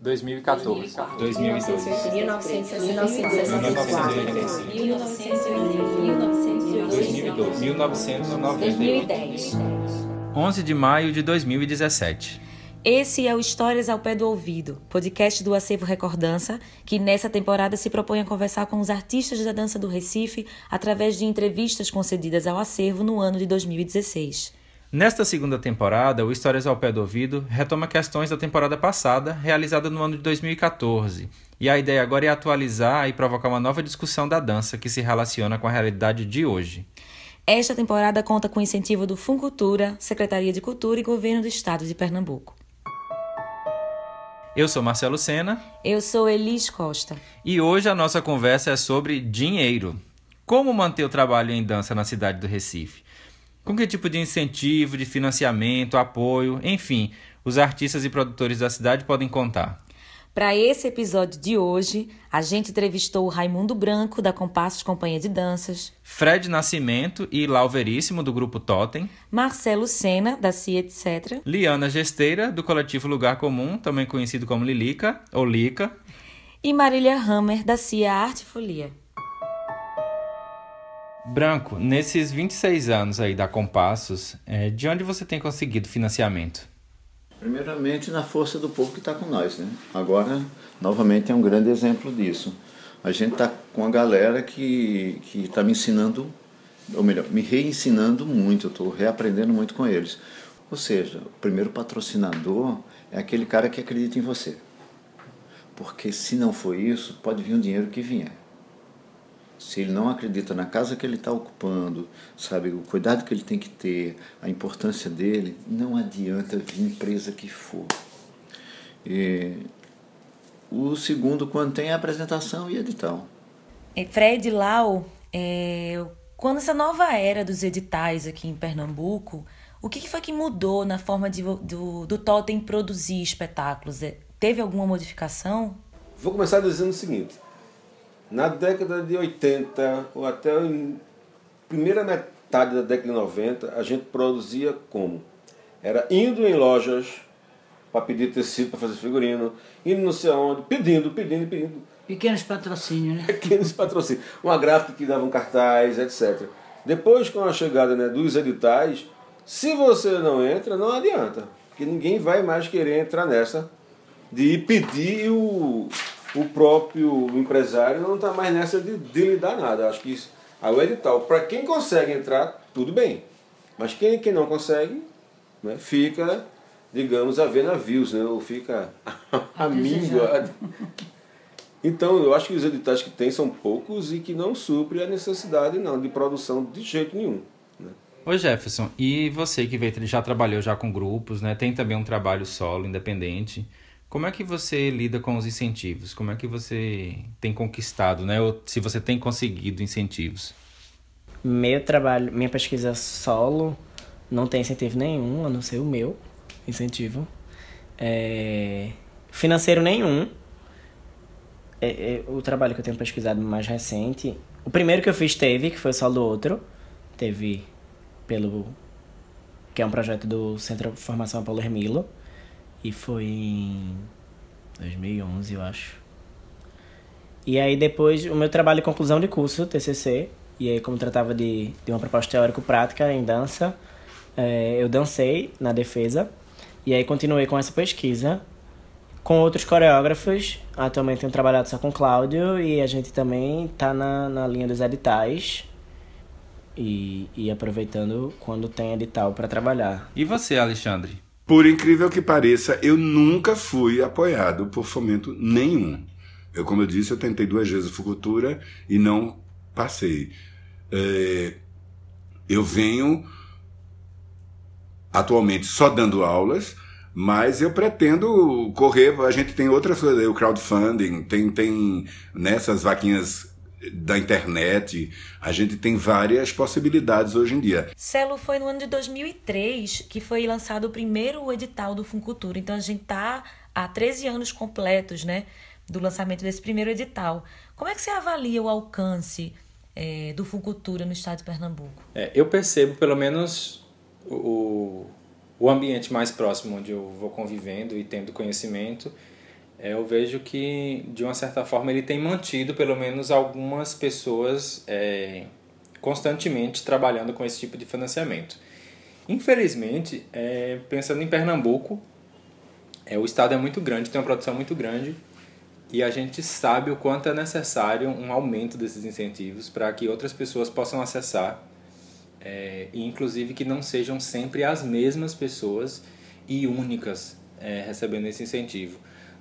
2014. 2002. 2002. 1910. 11 de maio de 2017. Esse é o Histórias ao Pé do Ouvido, podcast do Acervo Recordança, que nessa temporada se propõe a conversar com os artistas da dança do Recife através de entrevistas concedidas ao acervo no ano de 2016. Nesta segunda temporada, o Histórias ao Pé do Ouvido retoma questões da temporada passada, realizada no ano de 2014. E a ideia agora é atualizar e provocar uma nova discussão da dança que se relaciona com a realidade de hoje. Esta temporada conta com o incentivo do Funcultura, Secretaria de Cultura e Governo do Estado de Pernambuco. Eu sou Marcelo Sena. Eu sou Elis Costa. E hoje a nossa conversa é sobre dinheiro. Como manter o trabalho em dança na cidade do Recife? Com que tipo de incentivo, de financiamento, apoio, enfim, os artistas e produtores da cidade podem contar? Para esse episódio de hoje, a gente entrevistou o Raimundo Branco, da Compassos Companhia de Danças, Fred Nascimento e Lau Veríssimo, do Grupo Totem, Marcelo Sena, da CIA Etc., Liana Gesteira, do coletivo Lugar Comum, também conhecido como Lilica, ou Lica, e Marília Hammer, da CIA Arte Folia. Branco, nesses 26 anos aí da Compassos, é, de onde você tem conseguido financiamento? Primeiramente na força do povo que está com nós, né? Agora, novamente, é um grande exemplo disso. A gente está com a galera que está me ensinando, ou melhor, me reensinando muito, eu estou reaprendendo muito com eles. Ou seja, o primeiro patrocinador é aquele cara que acredita em você. Porque se não for isso, pode vir o dinheiro que vier se ele não acredita na casa que ele está ocupando, sabe, o cuidado que ele tem que ter, a importância dele, não adianta vir empresa que for. E o segundo, quando tem a apresentação e edital. Fred Lau, é, quando essa nova era dos editais aqui em Pernambuco, o que foi que mudou na forma de, do, do Totem produzir espetáculos? É, teve alguma modificação? Vou começar dizendo o seguinte na década de 80 ou até a primeira metade da década de 90, a gente produzia como? Era indo em lojas para pedir tecido para fazer figurino, indo não sei aonde, pedindo, pedindo, pedindo. Pequenos patrocínios, né? Pequenos patrocínios. Uma gráfica que dava um cartaz, etc. Depois, com a chegada né, dos editais, se você não entra, não adianta. Porque ninguém vai mais querer entrar nessa de pedir o, o próprio empresário não está mais nessa de, de lhe dar nada. Acho que isso, aí o edital, para quem consegue entrar, tudo bem. Mas quem, quem não consegue, né, fica, digamos, a ver navios, né, ou fica a, a míngua. Então, eu acho que os editais que tem são poucos e que não suprem a necessidade não, de produção de jeito nenhum. Né? Ô Jefferson, e você que veio, já trabalhou já com grupos, né? Tem também um trabalho solo, independente. Como é que você lida com os incentivos? Como é que você tem conquistado, né? Ou se você tem conseguido incentivos? Meu trabalho, minha pesquisa solo não tem incentivo nenhum, a não ser o meu incentivo. É... Financeiro nenhum. É, é, o trabalho que eu tenho pesquisado mais recente. O primeiro que eu fiz teve, que foi o Sol do Outro. Teve pelo. que é um projeto do Centro de Formação Paulo Hermilo e foi em 2011, eu acho. E aí depois o meu trabalho de conclusão de curso, TCC, e aí como tratava de, de uma proposta teórico-prática em dança, é, eu dancei na defesa, e aí continuei com essa pesquisa com outros coreógrafos. Atualmente tenho trabalhado só com Cláudio e a gente também tá na, na linha dos editais e, e aproveitando quando tem edital para trabalhar. E você, Alexandre? Por incrível que pareça, eu nunca fui apoiado por fomento nenhum. Eu, como eu disse, eu tentei duas vezes a Fucultura e não passei. É, eu venho atualmente só dando aulas, mas eu pretendo correr. A gente tem outras coisas, o crowdfunding, tem, tem nessas vaquinhas da internet. A gente tem várias possibilidades hoje em dia. Celo foi no ano de 2003 que foi lançado o primeiro edital do Funcultura. Então a gente está há 13 anos completos, né, do lançamento desse primeiro edital. Como é que você avalia o alcance é, do Funcultura no estado de Pernambuco? É, eu percebo, pelo menos, o, o ambiente mais próximo onde eu vou convivendo e tendo conhecimento eu vejo que, de uma certa forma, ele tem mantido pelo menos algumas pessoas é, constantemente trabalhando com esse tipo de financiamento. Infelizmente, é, pensando em Pernambuco, é, o estado é muito grande, tem uma produção muito grande e a gente sabe o quanto é necessário um aumento desses incentivos para que outras pessoas possam acessar é, e inclusive que não sejam sempre as mesmas pessoas e únicas é, recebendo esse incentivo.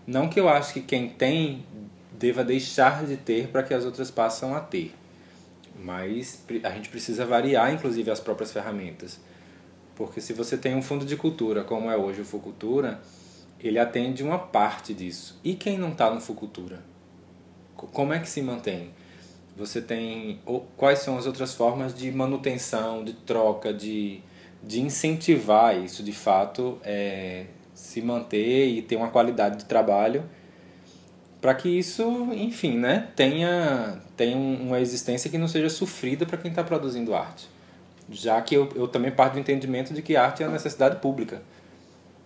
Não que eu acho que quem tem deva deixar de ter para que as outras passem a ter, mas a gente precisa variar inclusive as próprias ferramentas. Porque se você tem um fundo de cultura, como é hoje o Fucultura, ele atende uma parte disso. E quem não está no Fucultura? Como é que se mantém? Você tem quais são as outras formas de manutenção, de troca, de, de incentivar isso de fato é, se manter e ter uma qualidade de trabalho para que isso, enfim, né, tenha, tenha uma existência que não seja sofrida para quem está produzindo arte. Já que eu, eu também parto do entendimento de que arte é uma necessidade pública.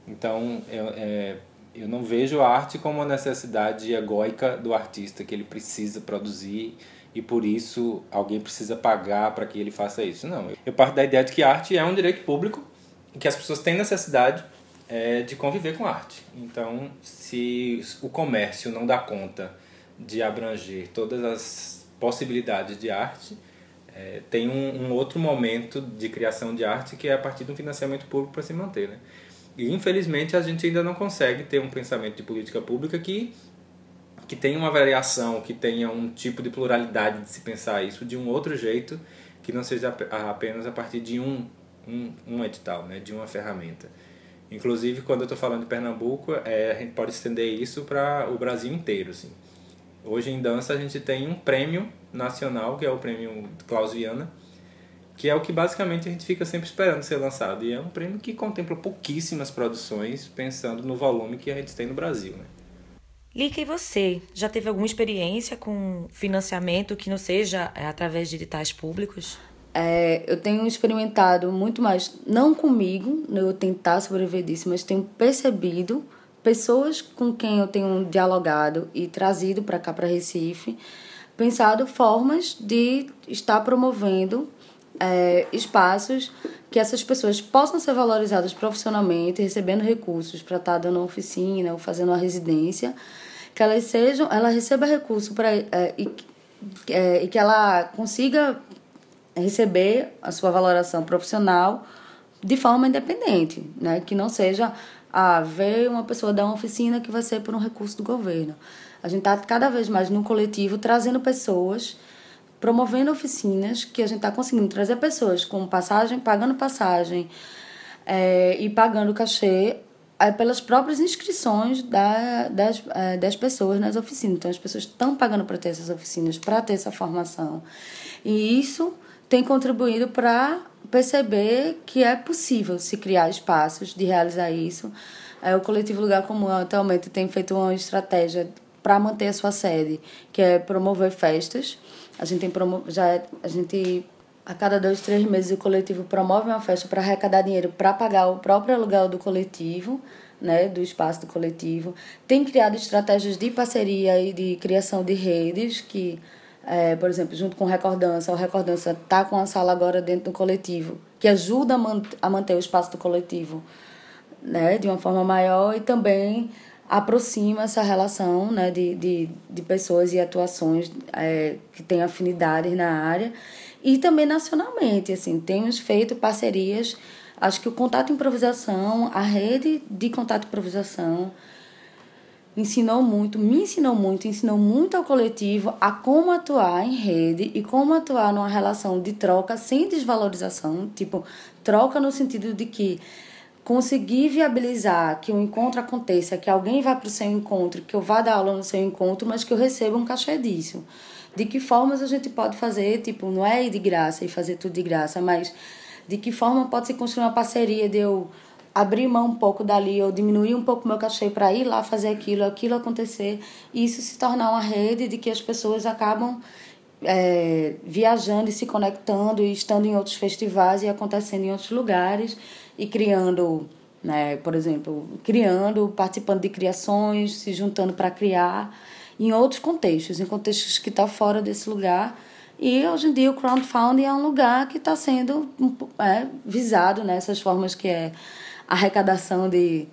Então, eu, é, eu não vejo a arte como uma necessidade egóica do artista, que ele precisa produzir e por isso alguém precisa pagar para que ele faça isso. Não, eu parto da ideia de que arte é um direito público que as pessoas têm necessidade é, de conviver com arte. Então, se o comércio não dá conta de abranger todas as possibilidades de arte, é, tem um, um, outro momento de criação de arte que é a partir de um financiamento público para se manter. Né? E infelizmente a gente ainda não consegue ter um pensamento de política pública que, que tenha uma variação, que tenha um tipo de pluralidade de se pensar isso de um outro jeito que não seja apenas a partir de um, um, um edital, né? de uma ferramenta. Inclusive, quando eu estou falando de Pernambuco, é, a gente pode estender isso para o Brasil inteiro. Assim. Hoje em dança a gente tem um prêmio nacional, que é o prêmio Klaus Viana, que é o que basicamente a gente fica sempre esperando ser lançado. E é um prêmio que contempla pouquíssimas produções, pensando no volume que a gente tem no Brasil. Né? E você? Já teve alguma experiência com financiamento que não seja é, através de editais públicos? É, eu tenho experimentado muito mais, não comigo, eu tentar sobreviver disso, mas tenho percebido pessoas com quem eu tenho dialogado e trazido para cá, para Recife, pensado formas de estar promovendo é, espaços que essas pessoas possam ser valorizadas profissionalmente, recebendo recursos para estar dando uma oficina ou fazendo uma residência, que elas sejam, ela receba recurso para é, e, é, e que ela consiga receber a sua valoração profissional de forma independente, né? Que não seja ah, ver uma pessoa dar uma oficina que vai ser por um recurso do governo. A gente está cada vez mais no coletivo trazendo pessoas promovendo oficinas que a gente está conseguindo trazer pessoas com passagem, pagando passagem é, e pagando cachê é, pelas próprias inscrições da, das, é, das pessoas nas oficinas. Então, as pessoas estão pagando para ter essas oficinas, para ter essa formação. E isso tem contribuído para perceber que é possível se criar espaços de realizar isso. É, o Coletivo Lugar Comum atualmente tem feito uma estratégia para manter a sua sede, que é promover festas a gente tem promo já a gente a cada dois, três meses o coletivo promove uma festa para arrecadar dinheiro para pagar o próprio aluguel do coletivo, né, do espaço do coletivo. Tem criado estratégias de parceria e de criação de redes que, é, por exemplo, junto com o Recordança, o Recordança está com a sala agora dentro do coletivo, que ajuda a, a manter o espaço do coletivo né, de uma forma maior e também aproxima essa relação né, de, de, de pessoas e atuações é, que têm afinidades na área e também nacionalmente. Assim, temos feito parcerias. Acho que o Contato Improvisação, a rede de Contato Improvisação, ensinou muito, me ensinou muito, ensinou muito ao coletivo a como atuar em rede e como atuar numa relação de troca sem desvalorização, tipo, troca no sentido de que conseguir viabilizar que o encontro aconteça, que alguém vá para o seu encontro, que eu vá dar aula no seu encontro, mas que eu receba um cachê disso. De que formas a gente pode fazer, tipo, não é ir de graça e fazer tudo de graça, mas de que forma pode se construir uma parceria de eu abrir mão um pouco dali, ou diminuir um pouco meu cachê para ir lá fazer aquilo, aquilo acontecer, e isso se tornar uma rede de que as pessoas acabam é, viajando e se conectando e estando em outros festivais e acontecendo em outros lugares e criando né? Por exemplo, criando, participando de criações, se juntando para criar em outros contextos, em contextos que estão tá fora desse lugar. E hoje em dia o crowdfunding é um lugar que está sendo é, visado nessas né? formas que é arrecadação de,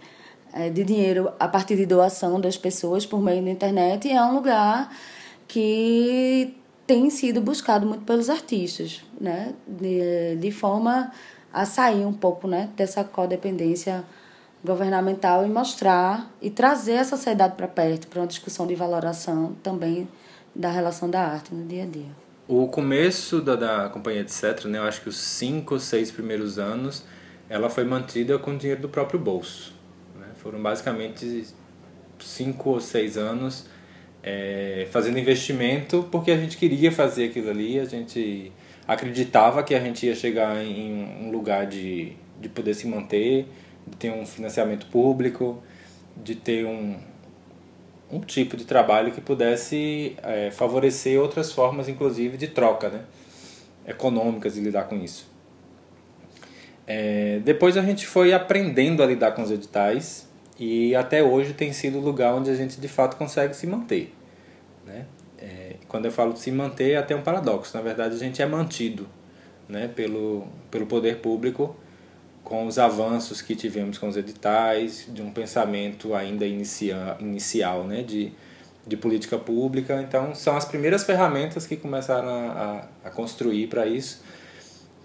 é, de dinheiro a partir de doação das pessoas por meio da internet. E é um lugar que tem sido buscado muito pelos artistas, né? De, de forma a sair um pouco né, dessa codependência governamental e mostrar e trazer a sociedade para perto, para uma discussão de valoração também da relação da arte no dia a dia. O começo da, da companhia etc, né, eu acho que os cinco, seis primeiros anos, ela foi mantida com dinheiro do próprio bolso. Né? Foram basicamente cinco ou seis anos é, fazendo investimento porque a gente queria fazer aquilo ali, a gente acreditava que a gente ia chegar em um lugar de, de poder se manter, de ter um financiamento público, de ter um, um tipo de trabalho que pudesse é, favorecer outras formas, inclusive, de troca né? econômicas de lidar com isso. É, depois a gente foi aprendendo a lidar com os editais e até hoje tem sido o lugar onde a gente de fato consegue se manter. Né? quando eu falo de se manter, é até um paradoxo. Na verdade, a gente é mantido né, pelo, pelo poder público com os avanços que tivemos com os editais, de um pensamento ainda inicia, inicial né, de, de política pública. Então, são as primeiras ferramentas que começaram a, a, construir para isso,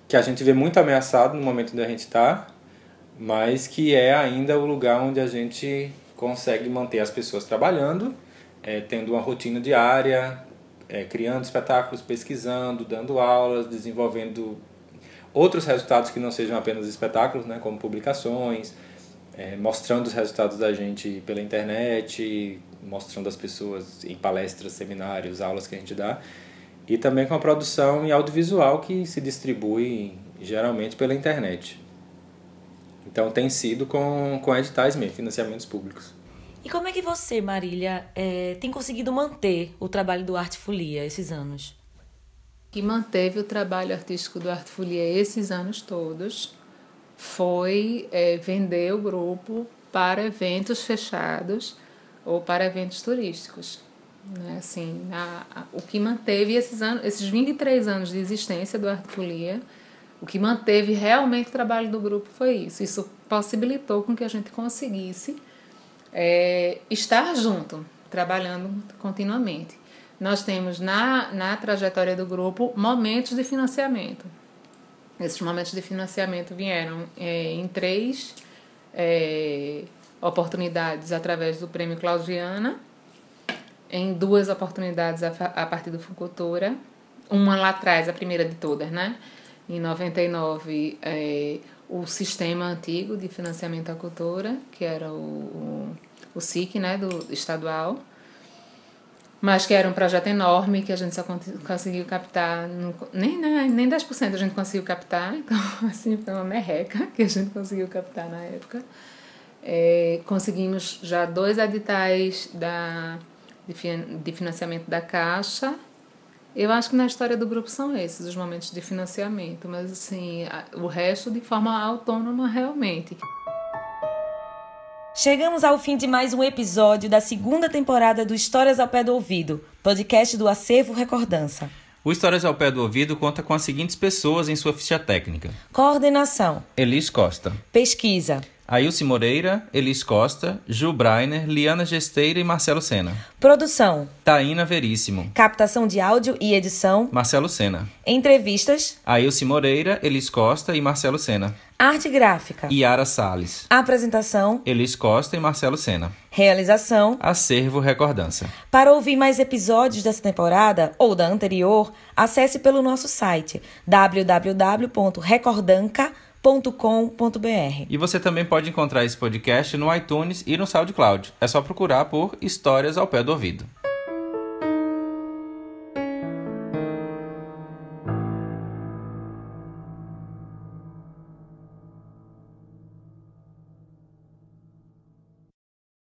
que a gente vê muito ameaçado no momento onde a gente está, mas que é ainda o lugar onde a gente consegue manter as pessoas trabalhando, é, tendo uma rotina diária, é, criando espetáculos, pesquisando, dando aulas, desenvolvendo outros resultados que não sejam apenas espetáculos, né, como publicações, é, mostrando os resultados da gente pela internet, mostrando as pessoas em palestras, seminários, aulas que a gente dá, e também com a produção em audiovisual que se distribui geralmente pela internet. Então tem sido com, com editais mesmo, financiamentos públicos. E como é que você, Marília, é, tem conseguido manter o trabalho do Arte Folia esses anos? Que manteve o trabalho artístico do Arte Folia esses anos todos foi é, vender o grupo para eventos fechados ou para eventos turísticos. Né? Assim, a, a, o que manteve esses, anos, esses 23 anos de existência do Arte Folia, o que manteve realmente o trabalho do grupo foi isso. Isso possibilitou com que a gente conseguisse é, estar junto, trabalhando continuamente. Nós temos na, na trajetória do grupo momentos de financiamento. Esses momentos de financiamento vieram é, em três é, oportunidades através do Prêmio Claudiana, em duas oportunidades a, a partir do Fucultura, uma lá atrás, a primeira de todas, né? Em 99, é, o sistema antigo de financiamento à cultura, que era o, o o SIC, né, do estadual, mas que era um projeto enorme que a gente só conseguiu captar, nem, né, nem 10% a gente conseguiu captar, então, assim, foi uma merreca que a gente conseguiu captar na época. É, conseguimos já dois editais da, de, de financiamento da Caixa. Eu acho que na história do grupo são esses os momentos de financiamento, mas assim, o resto de forma autônoma realmente. Chegamos ao fim de mais um episódio da segunda temporada do Histórias ao Pé do Ouvido, podcast do Acervo Recordança. O Histórias ao Pé do Ouvido conta com as seguintes pessoas em sua ficha técnica: Coordenação: Elis Costa. Pesquisa: Ailce Moreira, Elis Costa, Ju Breiner, Liana Gesteira e Marcelo Sena. Produção: Taína Veríssimo. Captação de áudio e edição: Marcelo Sena. Entrevistas: Ailce Moreira, Elis Costa e Marcelo Sena. Arte gráfica: Yara Sales. Apresentação: Elis Costa e Marcelo Sena. Realização: Acervo Recordança. Para ouvir mais episódios dessa temporada ou da anterior, acesse pelo nosso site www.recordanca.com com.br E você também pode encontrar esse podcast no iTunes e no SoundCloud. É só procurar por Histórias ao Pé do Ouvido.